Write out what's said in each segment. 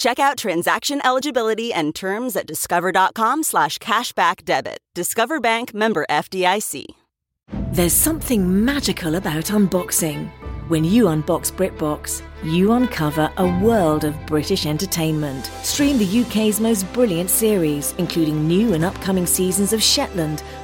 Check out transaction eligibility and terms at discover.com slash cashback debit. Discover Bank member FDIC. There's something magical about unboxing. When you unbox BritBox, you uncover a world of British entertainment. Stream the UK's most brilliant series, including new and upcoming seasons of Shetland,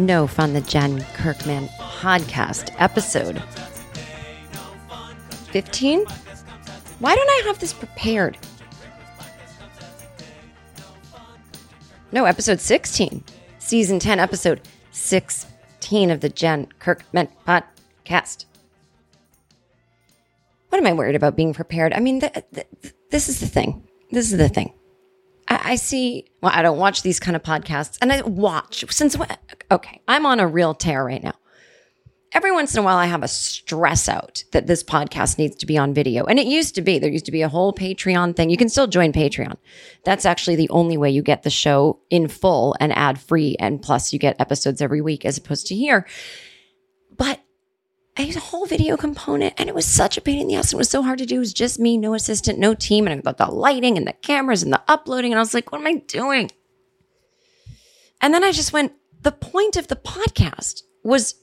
No Fun, the Jen Kirkman podcast episode 15. Why don't I have this prepared? No, episode 16, season 10, episode 16 of the Jen Kirkman podcast. What am I worried about being prepared? I mean, th- th- this is the thing. This is the thing. I, I see. Well, I don't watch these kind of podcasts, and I watch since when? Okay, I'm on a real tear right now. Every once in a while, I have a stress out that this podcast needs to be on video. And it used to be, there used to be a whole Patreon thing. You can still join Patreon. That's actually the only way you get the show in full and ad free. And plus, you get episodes every week as opposed to here. But A whole video component and it was such a pain in the ass. It was so hard to do. It was just me, no assistant, no team. And got the lighting and the cameras and the uploading. And I was like, what am I doing? And then I just went, the point of the podcast was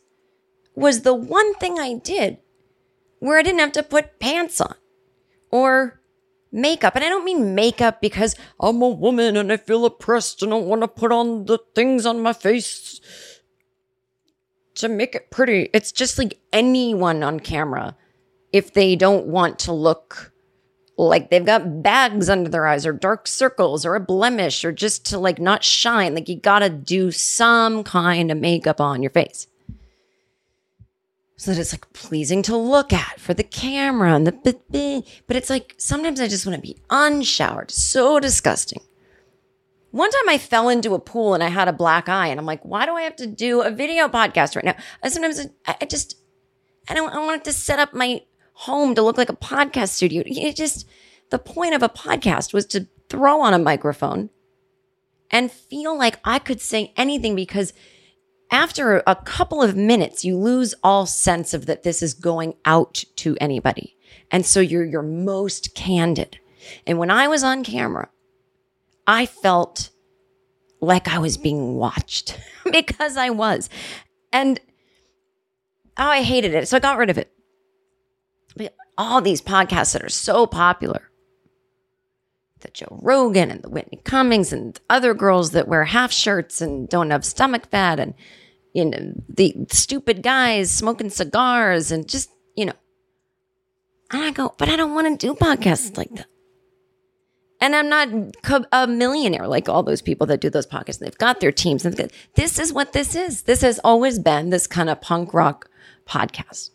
was the one thing I did where I didn't have to put pants on or makeup. And I don't mean makeup because I'm a woman and I feel oppressed and I want to put on the things on my face to make it pretty. It's just like anyone on camera, if they don't want to look like they've got bags under their eyes or dark circles or a blemish or just to like not shine, like you gotta do some kind of makeup on your face so that it's like pleasing to look at for the camera and the but it's like sometimes I just want to be unshowered. So disgusting. One time I fell into a pool and I had a black eye and I'm like, why do I have to do a video podcast right now? I sometimes I just I don't I wanted to set up my home to look like a podcast studio. It just the point of a podcast was to throw on a microphone and feel like I could say anything because after a couple of minutes, you lose all sense of that this is going out to anybody. And so you're your most candid. And when I was on camera, I felt like I was being watched because I was. And oh, I hated it. So I got rid of it. But all these podcasts that are so popular the Joe Rogan and the Whitney Cummings and other girls that wear half shirts and don't have stomach fat and you know the stupid guys smoking cigars and just you know and I go but I don't want to do podcasts like that and I'm not a millionaire like all those people that do those podcasts they've got their teams and this is what this is this has always been this kind of punk rock podcast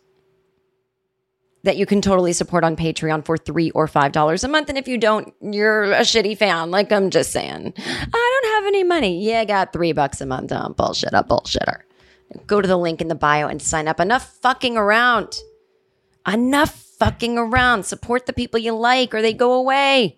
that you can totally support on Patreon for three or five dollars a month. And if you don't, you're a shitty fan. Like I'm just saying, I don't have any money. Yeah, I got three bucks a month. Oh, bullshit, a bullshitter. Go to the link in the bio and sign up. Enough fucking around. Enough fucking around. Support the people you like or they go away.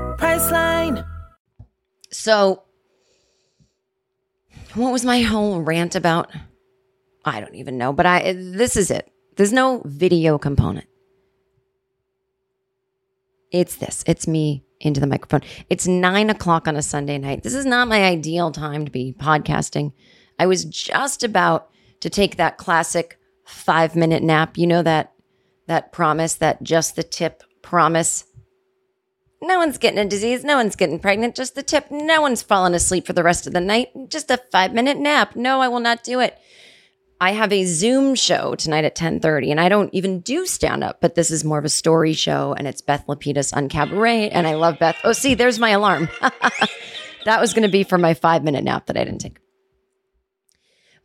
Priceline. So, what was my whole rant about? I don't even know, but I this is it. There's no video component. It's this. It's me into the microphone. It's nine o'clock on a Sunday night. This is not my ideal time to be podcasting. I was just about to take that classic five minute nap. You know that that promise, that just the tip promise. No one's getting a disease. No one's getting pregnant. Just the tip. No one's falling asleep for the rest of the night. Just a five minute nap. No, I will not do it. I have a Zoom show tonight at 1030 and I don't even do stand up, but this is more of a story show and it's Beth Lapides on Cabaret and I love Beth. Oh, see, there's my alarm. that was going to be for my five minute nap that I didn't take.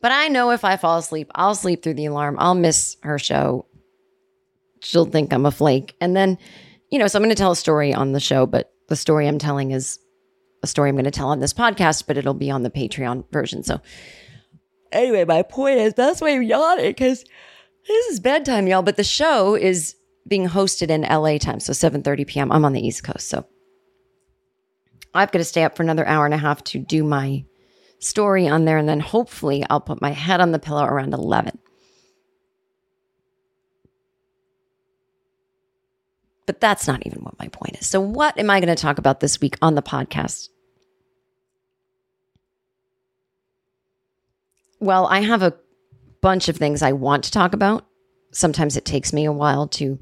But I know if I fall asleep, I'll sleep through the alarm. I'll miss her show. She'll think I'm a flake. And then, you know, so I'm going to tell a story on the show, but the story I'm telling is a story I'm going to tell on this podcast, but it'll be on the Patreon version. So, anyway, my point is that's why I'm yawning because this is bedtime, y'all. But the show is being hosted in LA time, so 7:30 p.m. I'm on the East Coast, so I've got to stay up for another hour and a half to do my story on there, and then hopefully I'll put my head on the pillow around 11. But that's not even what my point is. So, what am I going to talk about this week on the podcast? Well, I have a bunch of things I want to talk about. Sometimes it takes me a while to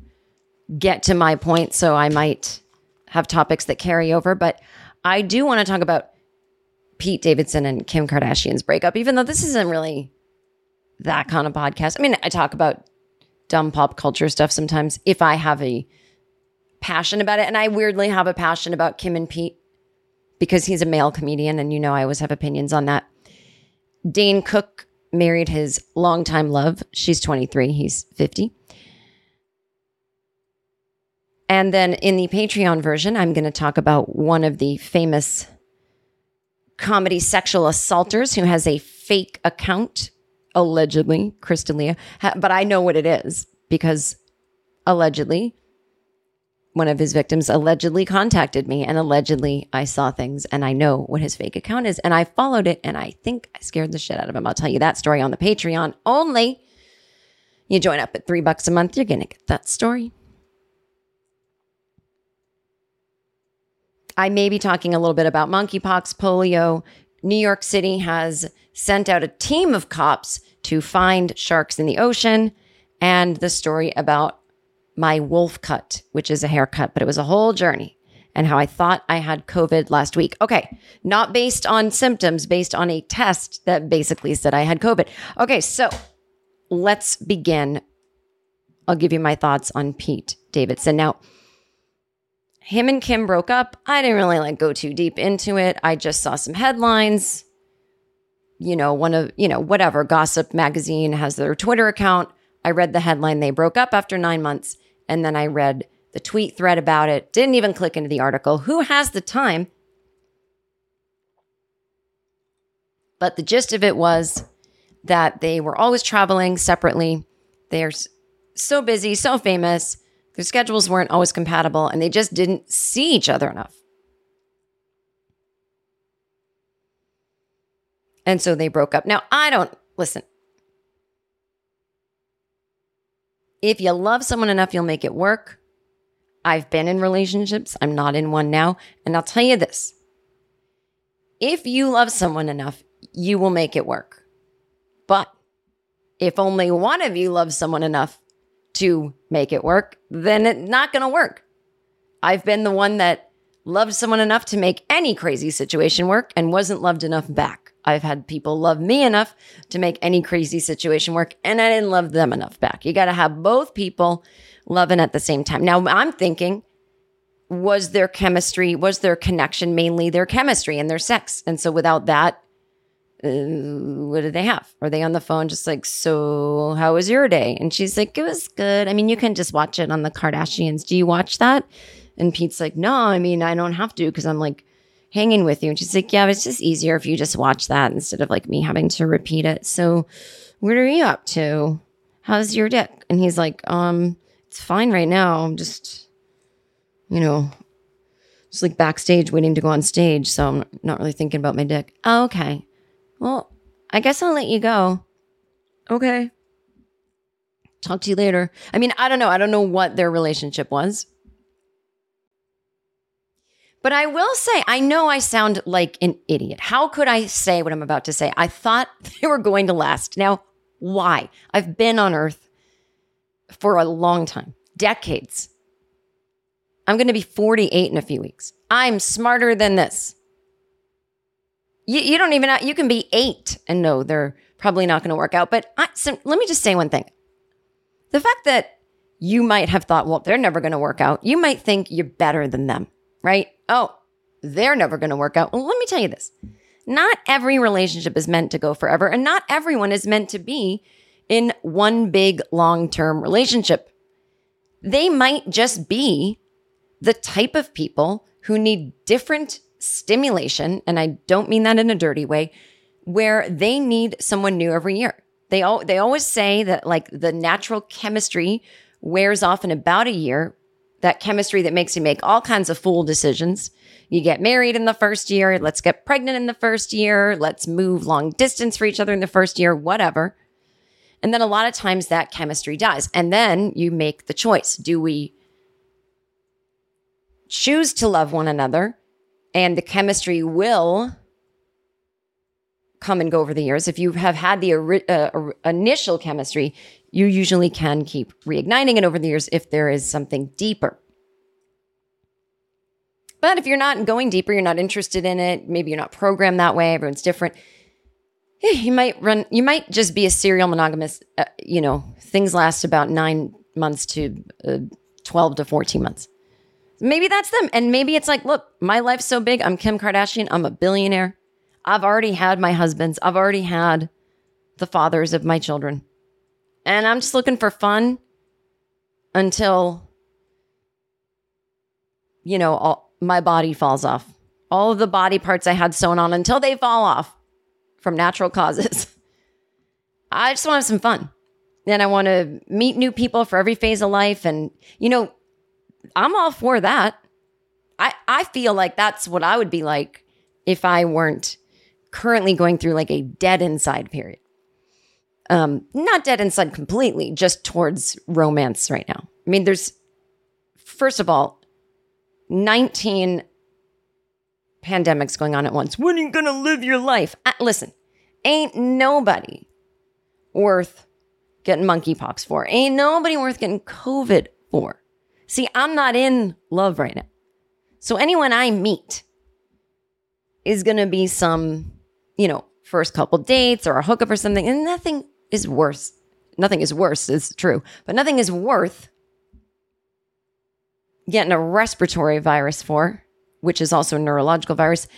get to my point, so I might have topics that carry over, but I do want to talk about Pete Davidson and Kim Kardashian's breakup, even though this isn't really that kind of podcast. I mean, I talk about dumb pop culture stuff sometimes if I have a passion about it. And I weirdly have a passion about Kim and Pete because he's a male comedian. And you know, I always have opinions on that. Dane Cook married his longtime love. She's 23, he's 50. And then in the Patreon version, I'm going to talk about one of the famous comedy sexual assaulters who has a fake account, allegedly, Crystalia. But I know what it is because allegedly, one of his victims allegedly contacted me and allegedly I saw things and I know what his fake account is and I followed it and I think I scared the shit out of him. I'll tell you that story on the Patreon only. You join up at three bucks a month, you're going to get that story. I may be talking a little bit about monkeypox, polio. New York City has sent out a team of cops to find sharks in the ocean and the story about my wolf cut, which is a haircut, but it was a whole journey and how I thought I had COVID last week. Okay, not based on symptoms, based on a test that basically said I had COVID. Okay, so let's begin. I'll give you my thoughts on Pete Davidson. Now, him and Kim broke up. I didn't really like go too deep into it. I just saw some headlines. You know, one of, you know, whatever, Gossip Magazine has their Twitter account. I read the headline they broke up after 9 months and then I read the tweet thread about it. Didn't even click into the article. Who has the time? But the gist of it was that they were always traveling separately. They're so busy, so famous their schedules weren't always compatible and they just didn't see each other enough. And so they broke up. Now, I don't listen. If you love someone enough, you'll make it work. I've been in relationships, I'm not in one now. And I'll tell you this if you love someone enough, you will make it work. But If only one of you loves someone enough to make it work, then it's not going to work. I've been the one that loved someone enough to make any crazy situation work and wasn't loved enough back. I've had people love me enough to make any crazy situation work and I didn't love them enough back. You got to have both people loving at the same time. Now I'm thinking, was their chemistry, was their connection mainly their chemistry and their sex? And so without that, uh, what did they have? Are they on the phone just like, so how was your day? And she's like, it was good. I mean, you can just watch it on the Kardashians. Do you watch that? And Pete's like, no, I mean, I don't have to because I'm like hanging with you. And she's like, yeah, it's just easier if you just watch that instead of like me having to repeat it. So what are you up to? How's your dick? And he's like, um, it's fine right now. I'm just, you know, just like backstage waiting to go on stage. So I'm not really thinking about my dick. Oh, okay. Well, I guess I'll let you go. Okay. Talk to you later. I mean, I don't know. I don't know what their relationship was. But I will say, I know I sound like an idiot. How could I say what I'm about to say? I thought they were going to last. Now, why? I've been on Earth for a long time, decades. I'm going to be 48 in a few weeks. I'm smarter than this. You, you don't even, you can be eight and know they're probably not going to work out. But I, so let me just say one thing. The fact that you might have thought, well, they're never going to work out, you might think you're better than them, right? Oh, they're never going to work out. Well, let me tell you this not every relationship is meant to go forever, and not everyone is meant to be in one big long term relationship. They might just be the type of people who need different stimulation, and I don't mean that in a dirty way, where they need someone new every year. They all, they always say that like the natural chemistry wears off in about a year. That chemistry that makes you make all kinds of fool decisions. You get married in the first year. Let's get pregnant in the first year. Let's move long distance for each other in the first year, whatever. And then a lot of times that chemistry dies. And then you make the choice. Do we choose to love one another and the chemistry will come and go over the years. If you have had the uh, initial chemistry, you usually can keep reigniting it over the years if there is something deeper. But if you're not going deeper, you're not interested in it, maybe you're not programmed that way, everyone's different. You might run, you might just be a serial monogamous. Uh, you know, things last about nine months to uh, 12 to 14 months. Maybe that's them. And maybe it's like, look, my life's so big. I'm Kim Kardashian. I'm a billionaire. I've already had my husbands. I've already had the fathers of my children. And I'm just looking for fun until, you know, all, my body falls off. All of the body parts I had sewn on until they fall off from natural causes. I just want to have some fun. And I want to meet new people for every phase of life. And, you know, I'm all for that. I, I feel like that's what I would be like if I weren't currently going through like a dead inside period. Um, not dead inside completely, just towards romance right now. I mean, there's, first of all, 19 pandemics going on at once. When are you going to live your life? Uh, listen, ain't nobody worth getting monkeypox for. Ain't nobody worth getting COVID for. See, I'm not in love right now. So anyone I meet is going to be some, you know, first couple dates or a hookup or something. And nothing is worse. Nothing is worse, is true, but nothing is worth getting a respiratory virus for, which is also a neurological virus,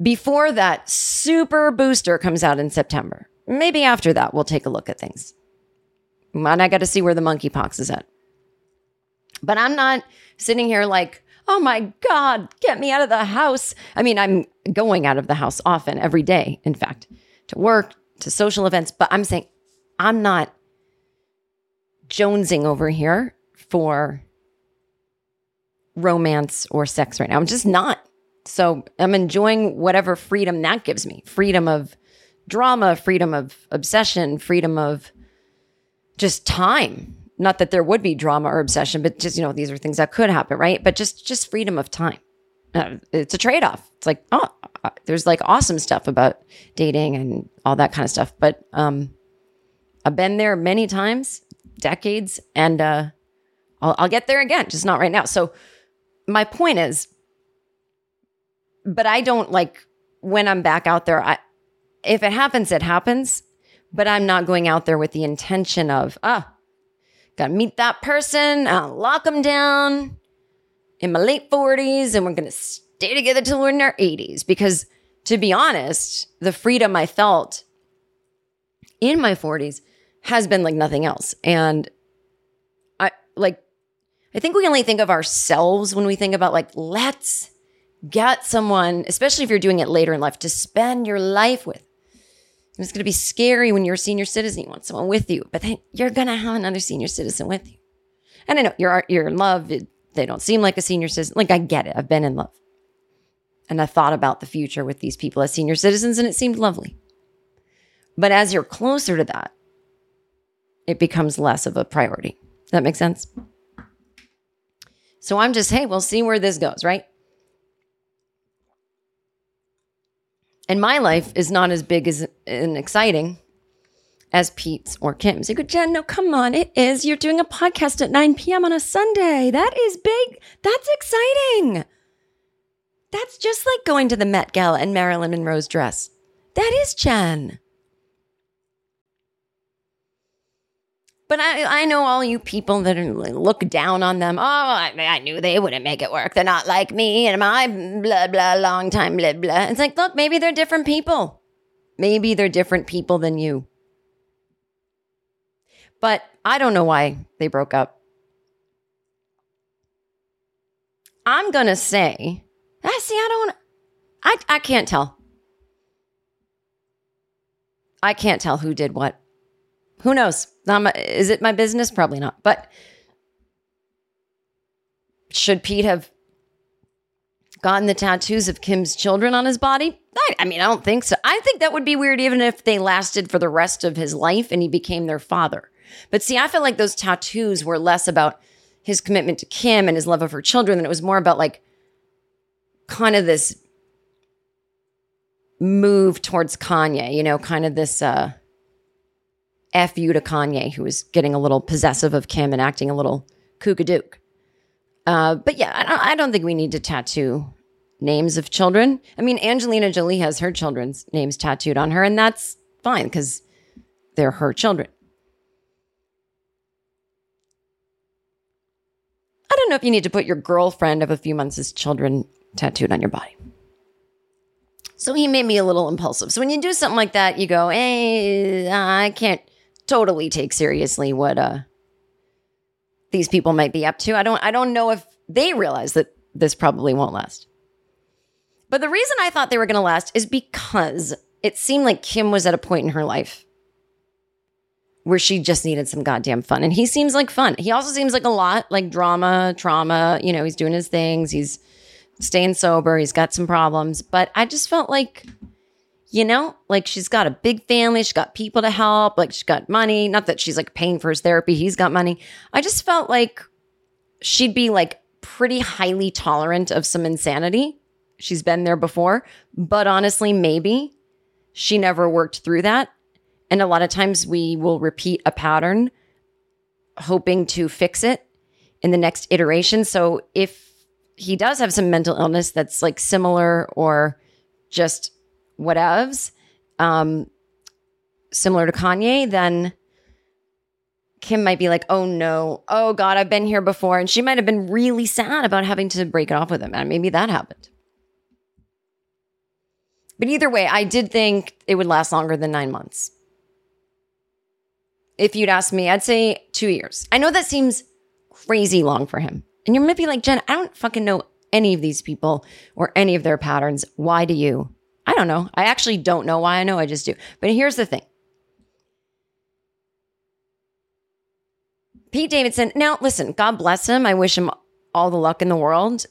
before that super booster comes out in September. Maybe after that, we'll take a look at things. And I got to see where the monkeypox is at. But I'm not sitting here like, oh my God, get me out of the house. I mean, I'm going out of the house often, every day, in fact, to work, to social events. But I'm saying, I'm not jonesing over here for romance or sex right now. I'm just not. So I'm enjoying whatever freedom that gives me freedom of drama, freedom of obsession, freedom of just time not that there would be drama or obsession, but just, you know, these are things that could happen, right? But just, just freedom of time. Uh, it's a trade off. It's like, oh, uh, there's like awesome stuff about dating and all that kind of stuff. But, um, I've been there many times, decades, and uh, I'll, I'll get there again, just not right now. So, my point is, but I don't like when I'm back out there. I, if it happens, it happens. But I'm not going out there with the intention of, ah, gotta meet that person, I'll lock them down in my late 40s, and we're gonna stay together till we're in our 80s. Because to be honest, the freedom I felt in my 40s has been like nothing else. And I like, I think we only think of ourselves when we think about like, let's get someone, especially if you're doing it later in life, to spend your life with. It's going to be scary when you're a senior citizen. You want someone with you, but then you're going to have another senior citizen with you. And I know you're you're in love. They don't seem like a senior citizen. Like I get it. I've been in love, and I thought about the future with these people as senior citizens, and it seemed lovely. But as you're closer to that, it becomes less of a priority. Does that make sense? So I'm just, hey, we'll see where this goes, right? And my life is not as big as and exciting as Pete's or Kim's. You go, Jen, no, come on. It is. You're doing a podcast at 9 p.m. on a Sunday. That is big. That's exciting. That's just like going to the Met Gala in Marilyn Monroe's dress. That is Jen. But I, I know all you people that look down on them. Oh, I, I knew they wouldn't make it work. They're not like me and my blah, blah, long time, blah, blah. It's like, look, maybe they're different people. Maybe they're different people than you. But I don't know why they broke up. I'm going to say, I see, I don't, I, I can't tell. I can't tell who did what. Who knows? My, is it my business? Probably not. But should Pete have gotten the tattoos of Kim's children on his body? I, I mean, I don't think so. I think that would be weird even if they lasted for the rest of his life and he became their father. But see, I feel like those tattoos were less about his commitment to Kim and his love of her children than it was more about like kind of this move towards Kanye, you know, kind of this uh F you to Kanye, who was getting a little possessive of Kim and acting a little kookadook. Uh, but yeah, I don't, I don't think we need to tattoo names of children. I mean, Angelina Jolie has her children's names tattooed on her, and that's fine because they're her children. I don't know if you need to put your girlfriend of a few months' children tattooed on your body. So he made me a little impulsive. So when you do something like that, you go, hey, I can't totally take seriously what uh these people might be up to. I don't I don't know if they realize that this probably won't last. But the reason I thought they were going to last is because it seemed like Kim was at a point in her life where she just needed some goddamn fun. And he seems like fun. He also seems like a lot like drama, trauma. You know, he's doing his things. He's staying sober. He's got some problems. But I just felt like you know, like she's got a big family, she's got people to help, like she's got money. Not that she's like paying for his therapy, he's got money. I just felt like she'd be like pretty highly tolerant of some insanity. She's been there before, but honestly, maybe she never worked through that. And a lot of times we will repeat a pattern hoping to fix it in the next iteration. So if he does have some mental illness that's like similar or just whatevs, um, similar to Kanye, then Kim might be like, oh no, oh God, I've been here before. And she might have been really sad about having to break it off with him. And maybe that happened. But either way, I did think it would last longer than nine months. If you'd ask me, I'd say two years. I know that seems crazy long for him. And you might be like, Jen, I don't fucking know any of these people or any of their patterns. Why do you? I don't know. I actually don't know why I know. I just do. But here's the thing Pete Davidson, now listen, God bless him. I wish him all the luck in the world.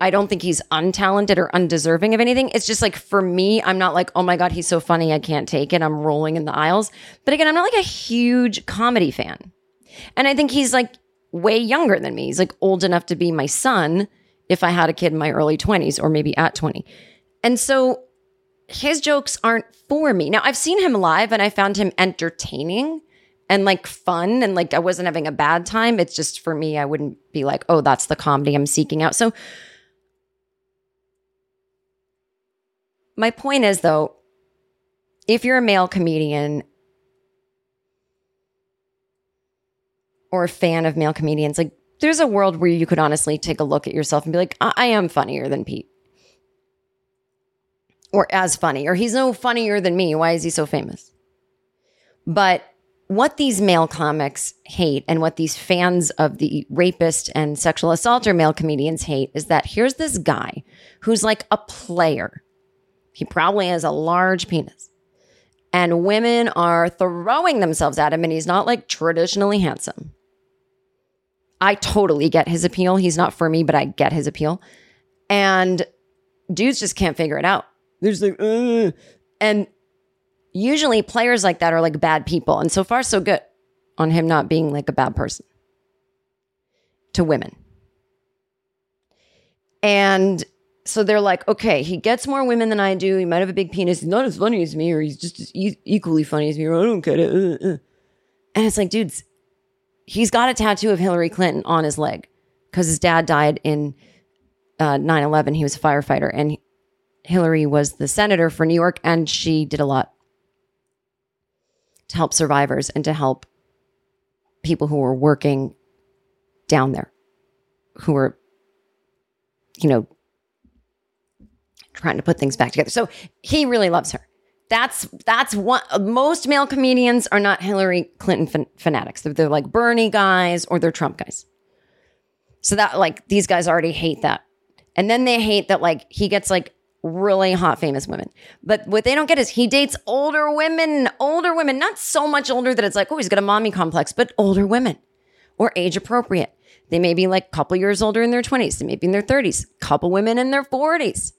I don't think he's untalented or undeserving of anything. It's just like for me, I'm not like, oh my God, he's so funny. I can't take it. I'm rolling in the aisles. But again, I'm not like a huge comedy fan. And I think he's like way younger than me. He's like old enough to be my son if I had a kid in my early 20s or maybe at 20. And so his jokes aren't for me. Now, I've seen him live and I found him entertaining and like fun and like I wasn't having a bad time. It's just for me, I wouldn't be like, oh, that's the comedy I'm seeking out. So, my point is though, if you're a male comedian or a fan of male comedians, like there's a world where you could honestly take a look at yourself and be like, I, I am funnier than Pete. Or as funny, or he's no funnier than me. Why is he so famous? But what these male comics hate and what these fans of the rapist and sexual assaulter male comedians hate is that here's this guy who's like a player. He probably has a large penis. And women are throwing themselves at him, and he's not like traditionally handsome. I totally get his appeal. He's not for me, but I get his appeal. And dudes just can't figure it out. There's like, uh, and usually players like that are like bad people. And so far, so good on him not being like a bad person to women. And so they're like, okay, he gets more women than I do. He might have a big penis. He's not as funny as me, or he's just as e- equally funny as me, or I don't get it. Uh, uh. And it's like, dudes, he's got a tattoo of Hillary Clinton on his leg because his dad died in uh, 9 11. He was a firefighter, and Hillary was the senator for New York, and she did a lot to help survivors and to help people who were working down there, who were, you know, trying to put things back together. So he really loves her. That's that's what most male comedians are not Hillary Clinton fan- fanatics. They're, they're like Bernie guys or they're Trump guys. So that like these guys already hate that. And then they hate that like he gets like really hot famous women. But what they don't get is he dates older women, older women, not so much older that it's like, oh, he's got a mommy complex, but older women or age appropriate. They may be like a couple years older in their 20s, they may be in their 30s, couple women in their 40s.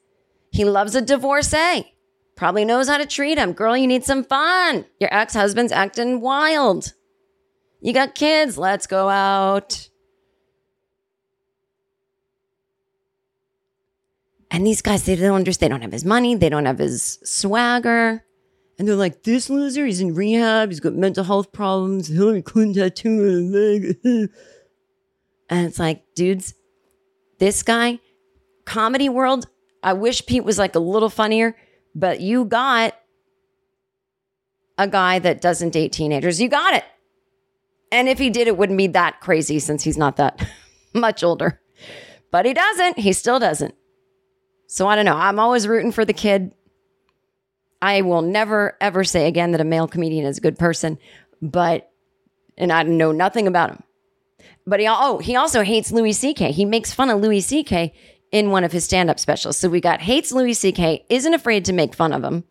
He loves a divorcee. Probably knows how to treat him. Girl, you need some fun. Your ex husband's acting wild. You got kids. Let's go out. And these guys, they don't understand. They don't have his money. They don't have his swagger. And they're like, this loser, he's in rehab. He's got mental health problems. Hillary Clinton tattoo on his leg. and it's like, dudes, this guy, comedy world, I wish Pete was like a little funnier, but you got a guy that doesn't date teenagers. You got it. And if he did, it wouldn't be that crazy since he's not that much older. But he doesn't. He still doesn't. So I don't know. I'm always rooting for the kid. I will never ever say again that a male comedian is a good person, but and I know nothing about him. But he oh, he also hates Louis C.K. He makes fun of Louis C.K. in one of his stand-up specials. So we got hates Louis C.K., isn't afraid to make fun of him,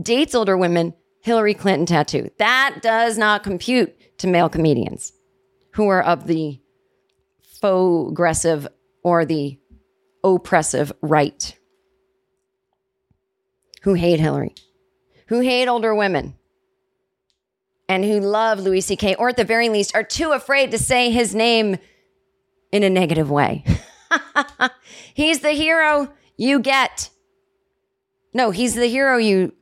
dates older women, Hillary Clinton tattoo. That does not compute to male comedians who are of the faux aggressive or the oppressive right who hate Hillary, who hate older women, and who love Louis C.K., or at the very least are too afraid to say his name in a negative way. he's the hero you get. No, he's the hero you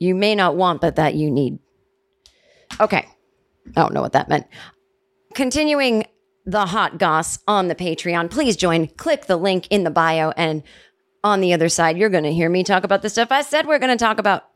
you may not want, but that you need. Okay. I don't know what that meant. Continuing the hot goss on the Patreon, please join. Click the link in the bio. And on the other side, you're going to hear me talk about the stuff I said we're going to talk about.